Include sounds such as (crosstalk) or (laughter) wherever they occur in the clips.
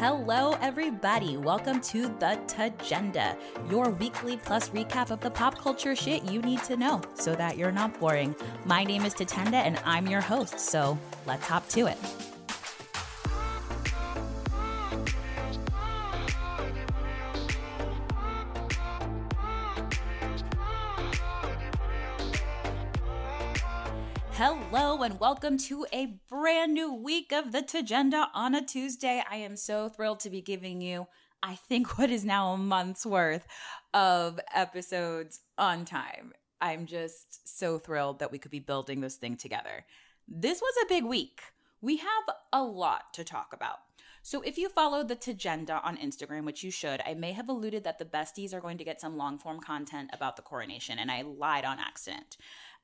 Hello, everybody. Welcome to the Tagenda, your weekly plus recap of the pop culture shit you need to know so that you're not boring. My name is Tatenda, and I'm your host, so let's hop to it. Hello and welcome to a brand new week of the Tagenda on a Tuesday. I am so thrilled to be giving you, I think, (laughs) what is now a month's worth of episodes on time. I'm just so thrilled that we could be building this thing together. This was a big week. We have a lot to talk about. So, if you follow the Tagenda on Instagram, which you should, I may have alluded that the besties are going to get some long form content about the coronation, and I lied on accident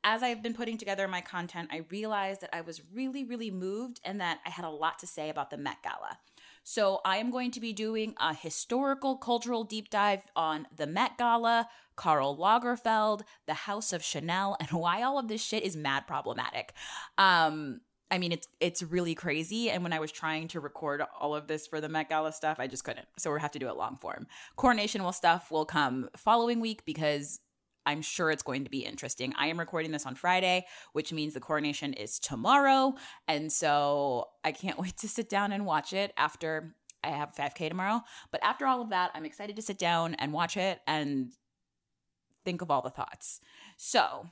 as I've been putting together my content, I realized that I was really, really moved and that I had a lot to say about the Met Gala. So I am going to be doing a historical cultural deep dive on the Met Gala, Karl Lagerfeld, the House of Chanel, and (laughs) why all of this shit is mad problematic. Um, I mean, it's it's really crazy. And when I was trying to record all of this for the Met Gala stuff, I just couldn't. So we'll have to do it long form. Coronation will stuff will come following week because I'm sure it's going to be interesting. I am recording this on Friday, which means the coronation is tomorrow. And so I can't (laughs) wait to sit down and watch it after I have 5K tomorrow. But after all of that, I'm excited to sit down and watch it and think of all the thoughts. So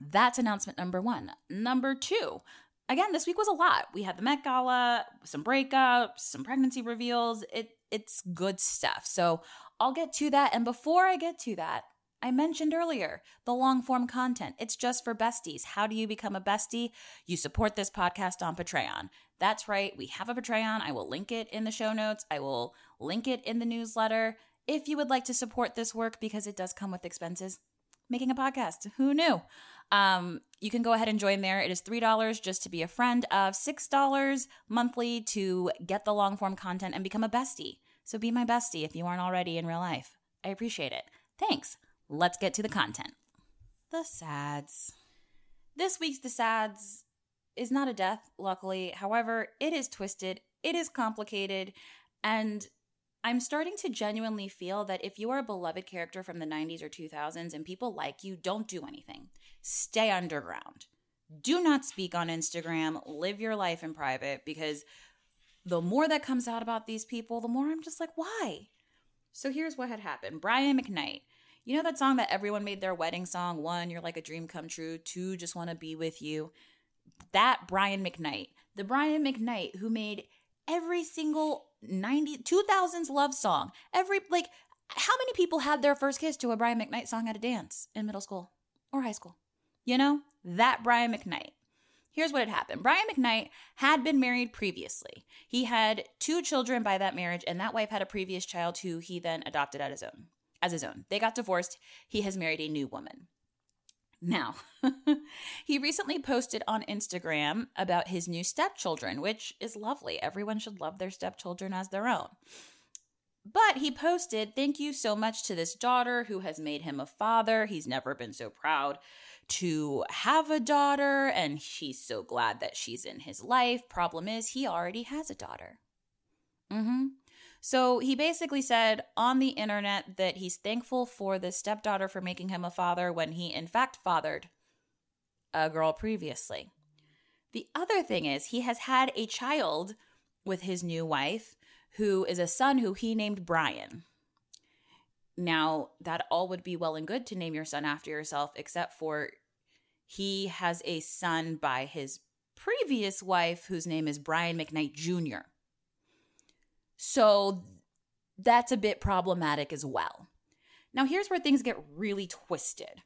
that's announcement number one. Number two, again, this week was a lot. We had the Met Gala, some breakups, some pregnancy reveals. It it's good stuff. So I'll get to that. And before I get to that, I mentioned earlier the long form content. It's just for besties. How do you become a bestie? You support this podcast on Patreon. That's right. We have a Patreon. I will link it in the show notes. I will link it in the newsletter. If you would like to support this work because it does come with expenses, making a podcast. Who knew? Um, you can go ahead and join there. It is $3 just to be a friend of $6 monthly to get the long form content and become a bestie. So be my bestie if you aren't already in real life. I appreciate it. Thanks let's get to the content. The sads. This week's The Sads is not a death, luckily. However, it is twisted, it is complicated, and I'm starting to genuinely feel that if you are a beloved character from the 90s or 2000s and people like you, don't do anything. Stay underground. Do not speak on Instagram. Live your life in private because the more that comes out about these people, the more I'm just like, why? So here's what had happened Brian McKnight you know that song that everyone made their wedding song? One, you're like a dream come true. Two, just want to be with you. That Brian McKnight, the Brian McKnight who made every single 90 2000s love song. Every like how many people had their first kiss to a Brian McKnight song at a dance in middle school or high school? You know, that Brian McKnight. Here's what had happened. Brian McKnight had been married previously. He had two children by that marriage, and that wife had a previous child who he then adopted as his own as his own. They got divorced. He has married a new woman. Now, (laughs) he recently posted on Instagram about his new stepchildren, which is lovely. Everyone should love their stepchildren as their own. But he posted, Thank you so much to this daughter who has made him a father. He's never been so proud to have a daughter, and he's so glad that she's in his life. Problem is, he already has a daughter. Mm hmm. So he basically said on the internet that he's thankful for the stepdaughter for making him a father when he, in fact, fathered a girl previously. The other thing is, he has had a child with his new wife who is a son who he named Brian. Now, that all would be well and good to name your son after yourself, except for he has a son by his previous wife whose name is Brian McKnight Jr. So that's a bit problematic as well. Now, here's where things get really twisted.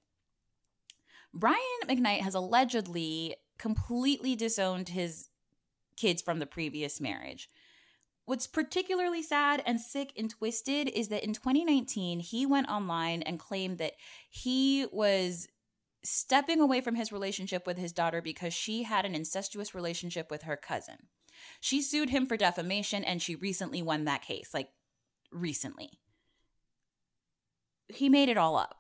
Brian McKnight has allegedly completely disowned his kids from the previous marriage. What's particularly sad and sick and twisted is that in 2019, he went online and claimed that he was stepping away from his relationship with his daughter because she had an incestuous relationship with her cousin. She sued him for defamation and she recently won that case, like recently. He made it all up.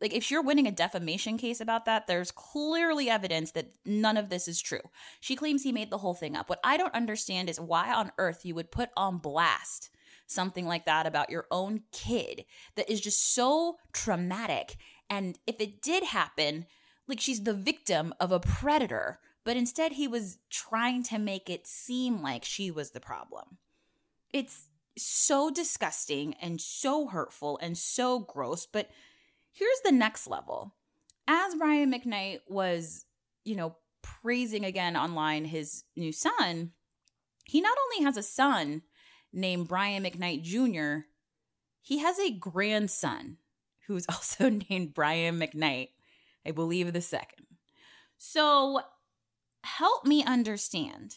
like if you're winning a defamation case about that, there's clearly evidence that none of this is true. She claims he made the whole thing up. What I don't understand is why on earth you would put on blast something like that about your own kid that is just so traumatic. And if it did happen, like she's the victim of a predator, but instead he was trying to make it seem like she was the problem. It's so disgusting and so hurtful and so gross, but here's the next level. As Brian McKnight was, you know, praising again online his new son, he not only has a son named Brian McKnight Jr., he has a grandson who's (laughs) also named Brian McKnight, I believe the second. So help me understand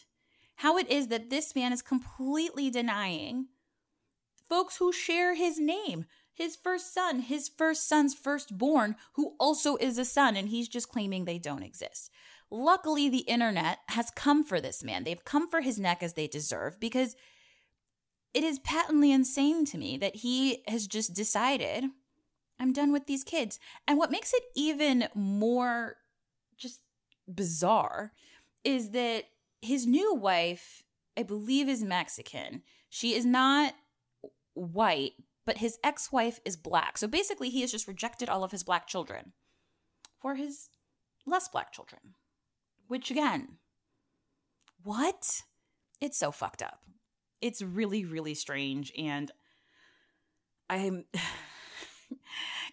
how it is that this man is completely denying folks who share his name, his first son, his first son's firstborn, who also is a son, and he's just claiming they don't exist. Luckily, the internet has come for this man. They've come for his neck as they deserve because it is patently insane to me that he has just decided, I'm done with these kids. And what makes it even more just bizarre is that his new wife, I believe, is Mexican. She is not white, but his ex wife is black. So basically, he has just rejected all of his black children for his less black children. Which, again, what? It's so fucked up it's really really strange and i'm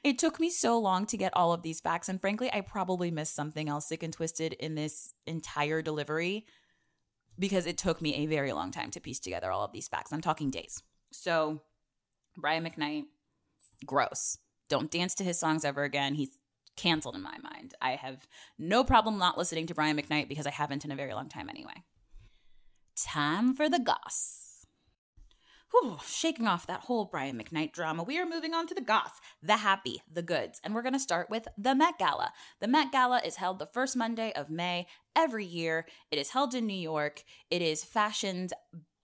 it took me so long to get all of these facts and frankly i probably missed something else sick and twisted in this entire delivery because it took me a very long time to piece together all of these facts. I'm talking days. So brian mcknight gross. Don't dance to his songs ever again. He's canceled in my mind. I have no problem not listening to brian mcknight because i haven't in a very long time anyway. Time for the goss Whew, shaking off that whole Brian McKnight drama, we are moving on to the goss, the happy, the goods. And we're going to start with the Met Gala. The Met Gala is held the first Monday of May every year. It is held in New York. It is fashion's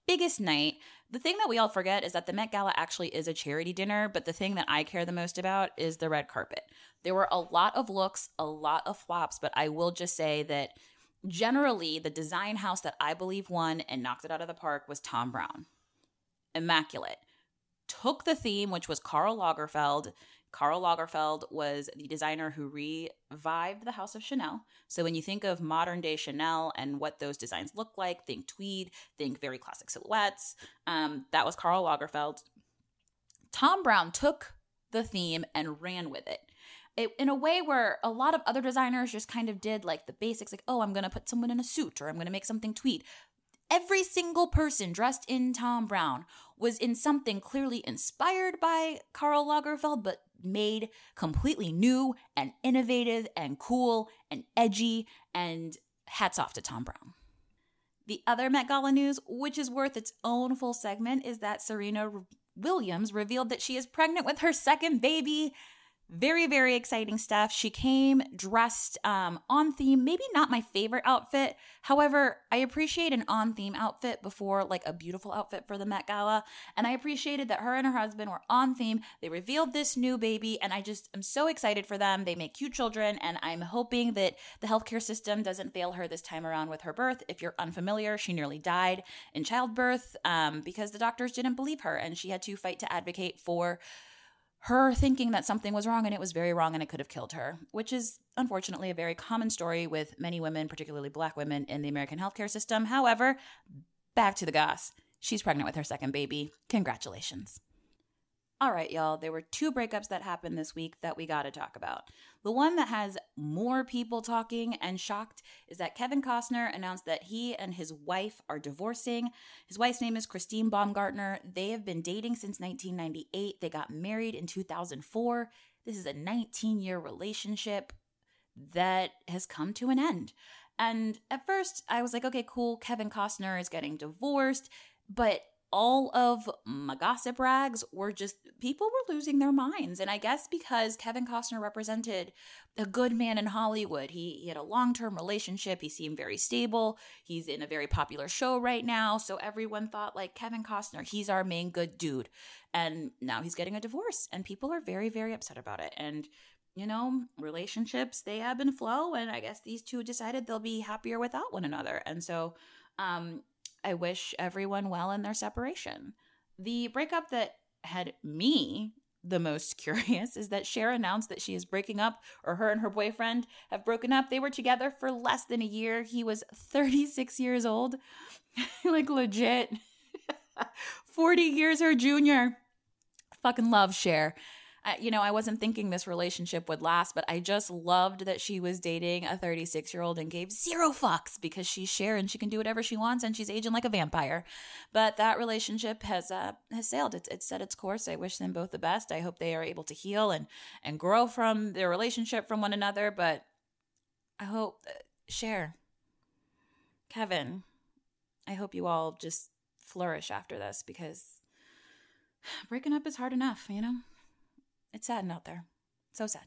biggest night. The thing that we all forget is that the Met Gala actually is a charity dinner, but the thing that I care the most about is the red carpet. There were a lot of looks, a lot of flops, but I will just say that generally the design house that I believe won and knocked it out of the park was Thom Browne immaculate. Took the theme, which was Karl Lagerfeld. Karl Lagerfeld was the designer who revived the House of Chanel. So when you think of modern day Chanel and what those designs look like, think tweed, think very classic silhouettes. Um, that was Karl Lagerfeld. Thom Browne took the theme and ran with it. It, in a way where a lot of other designers just kind of did like the basics, like, oh, I'm going to put someone in a suit or I'm going to make something tweed. Every single person dressed in Thom Browne was in something clearly inspired by Karl Lagerfeld, but made completely new and innovative and cool and edgy. And hats off to Thom Browne. The other Met Gala news, which is worth its own full segment, is that Serena Williams revealed that she is pregnant with her second baby. Very, very exciting stuff. She came dressed um, on theme, maybe not my favorite outfit. However, I appreciate an on theme outfit before like a beautiful outfit for the Met Gala. And I appreciated that her and her husband were on theme. They revealed this new baby, and I just am so excited for them. They make cute children, and I'm hoping that the healthcare system doesn't fail her this time around with her birth. If you're unfamiliar, she nearly died in childbirth um, because the doctors didn't believe her, and she had to fight to advocate for her thinking that something was wrong and it was very wrong and it could have killed her, which is unfortunately a very common story with many women, particularly black women, in the American healthcare system. However, back to the goss. She's pregnant with her second baby. Congratulations. All right, y'all, there were two breakups that happened this week that we got to talk about. The one that has more people talking and shocked is that Kevin Costner announced that he and his wife are divorcing. His wife's name is Christine Baumgartner. They have been dating since 1998. They got married in 2004. This is a 19 year relationship that has come to an end. And at first, I was like, okay, cool. Kevin Costner is getting divorced. But all of my gossip rags were just people were losing their minds. And I guess because Kevin Costner represented a good man in Hollywood, he, he had a long term relationship. He seemed very stable. He's in a very popular show right now. So everyone thought, like, Kevin Costner, he's our main good dude. And now he's getting a divorce. And people are very, very upset about it. And you know, relationships, they ebb and flow. And I guess these two decided they'll be happier without one another. And so um, I wish everyone well in their separation. The breakup that had me the most (laughs) curious is that Cher announced that she is breaking up, or her and her boyfriend have broken up. They were together for less than a year. He was 36 years old, (laughs) like legit. (laughs) 40 years her junior. Fucking love Cher. I, you know, I wasn't thinking this relationship would last, but I just loved that she was dating a 36 year old and gave zero fucks because she's Cher and she can do whatever she wants and she's aging like a vampire. But that relationship has uh, has sailed. It's, it's set its course. I wish them both the best. I hope they are able to heal and and grow from their relationship from one another. But I hope uh, Cher, Kevin, I hope you all just flourish after this because (sighs) breaking up is hard enough, you know. It's sad out there. So sad.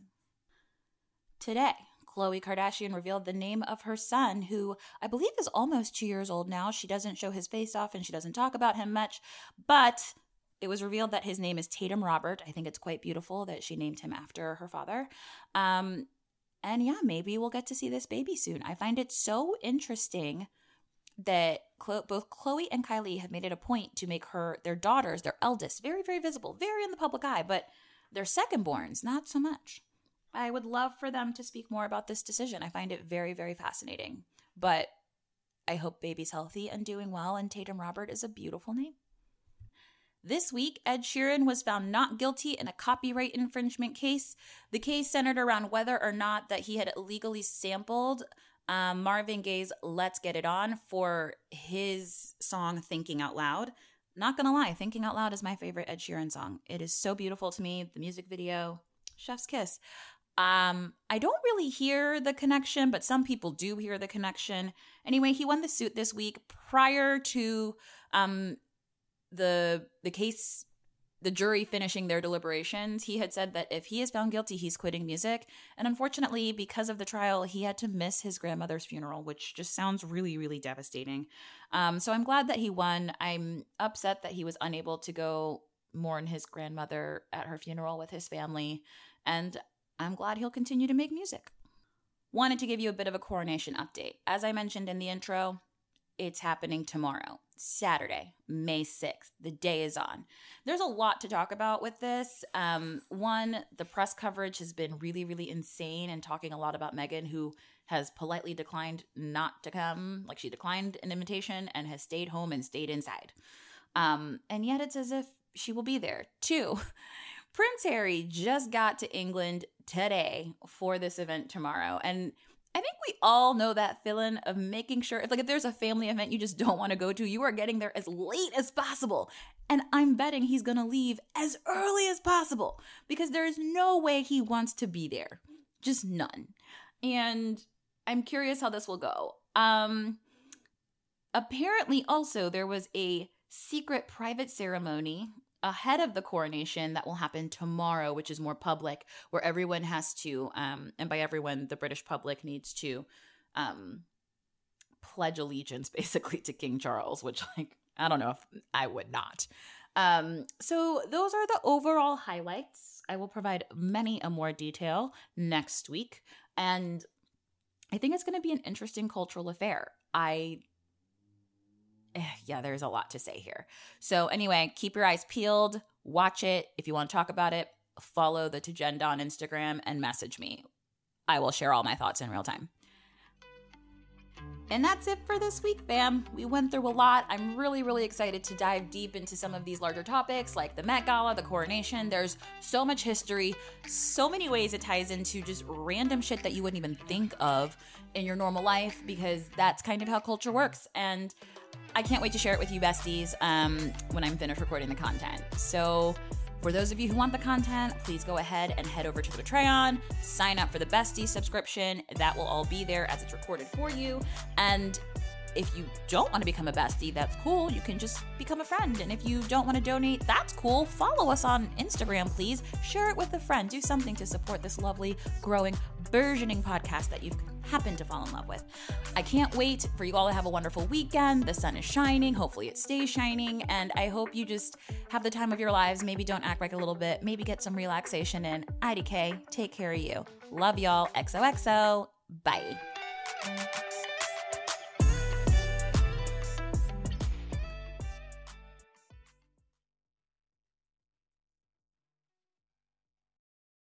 Today, Khloe Kardashian revealed the name of her son, who I believe is almost two years old now. She doesn't show his face off and she doesn't talk about him much, but it was revealed that his name is Tatum Robert. I think it's quite beautiful that she named him after her father. Um, and yeah, maybe we'll get to see this baby soon. I find it so interesting that both Khloe and Kylie have made it a point to make her their daughters, their eldest, very very visible, very in the public eye, but their second borns, not so much. I would love for them to speak more about this decision. I find it very, very fascinating. But I hope baby's healthy and doing well, and Tatum Robert is a beautiful name. This week, Ed Sheeran was found not guilty in a copyright infringement case. The case centered around whether or not that he had illegally sampled um, Marvin Gaye's "Let's Get It On" for his song "Thinking Out Loud." Not gonna lie, Thinking Out Loud is my favorite Ed Sheeran song. It is so beautiful to me. The music video, Chef's Kiss. Um, I don't really hear the connection, but some people do hear the connection. Anyway, he won the suit this week prior to um the the case the jury finishing their deliberations, he had said that if he is found guilty, he's quitting music. And unfortunately, because of the trial, he had to miss his grandmother's funeral, which just sounds really, really devastating. Um, so I'm glad that he won. I'm upset that he was unable to go mourn his grandmother at her funeral with his family. And I'm glad he'll continue to make music. Wanted to give you a bit of a coronation update. As I mentioned in the intro, it's happening tomorrow, Saturday, May 6th. The day is on. There's a lot to talk about with this. Um, one, the press coverage has been really, really insane and talking a lot about Meghan, who has politely declined not to come. Like she declined an invitation and has stayed home and stayed inside. Um, and yet it's as if she will be there. Two, (laughs) Prince Harry just got to England today for this event tomorrow. And I think we all know that feeling of making sure if like if there's a family event you just (laughs) don't want to go to, you are getting there as late as possible. And I'm betting he's going to leave as early as possible because there is no way he wants to be there. Just none. And I'm curious how this will go. Um apparently also there was a secret private ceremony ahead of the coronation that will happen tomorrow, which is more public, where everyone has to, um, and by everyone, the British public needs to um, pledge allegiance (laughs) basically to King Charles, which, like, I don't know if I would not. Um, so those are the overall highlights. I will provide many a more detail next week. And I think it's going to be an interesting cultural affair. I Eh, yeah, there's a lot to say here. So, anyway, keep your eyes peeled, watch it. If you want to talk about it, follow the Tagenda on Instagram and message me. I will share all my thoughts in real time. And that's it for this week, fam. We went through a lot. I'm really, really excited to dive deep into some of these larger topics like the Met Gala, the coronation. There's so much history, so many ways it ties into just random shit that you wouldn't even think of in your normal life because that's kind of how culture works. And I can't wait to share it with you, besties, um, when I'm finished recording the content. So, for those of you who want the content, please go ahead and head over to the Patreon, sign up for the Bestie subscription. That will all be there as it's recorded for you. And if you don't want to become a bestie, that's cool. You can just become a friend. And if you don't want to donate, that's cool. Follow us on Instagram, please. Share it with a friend. Do something to support this lovely, growing, burgeoning podcast that you've happened to fall in love with. I can't wait for you all to have a wonderful weekend. The sun is shining. Hopefully, it stays shining. And I hope you just have the time of your lives. Maybe don't act like a little bit. Maybe get some relaxation in. IDK, take care of you. Love y'all. XOXO. Bye.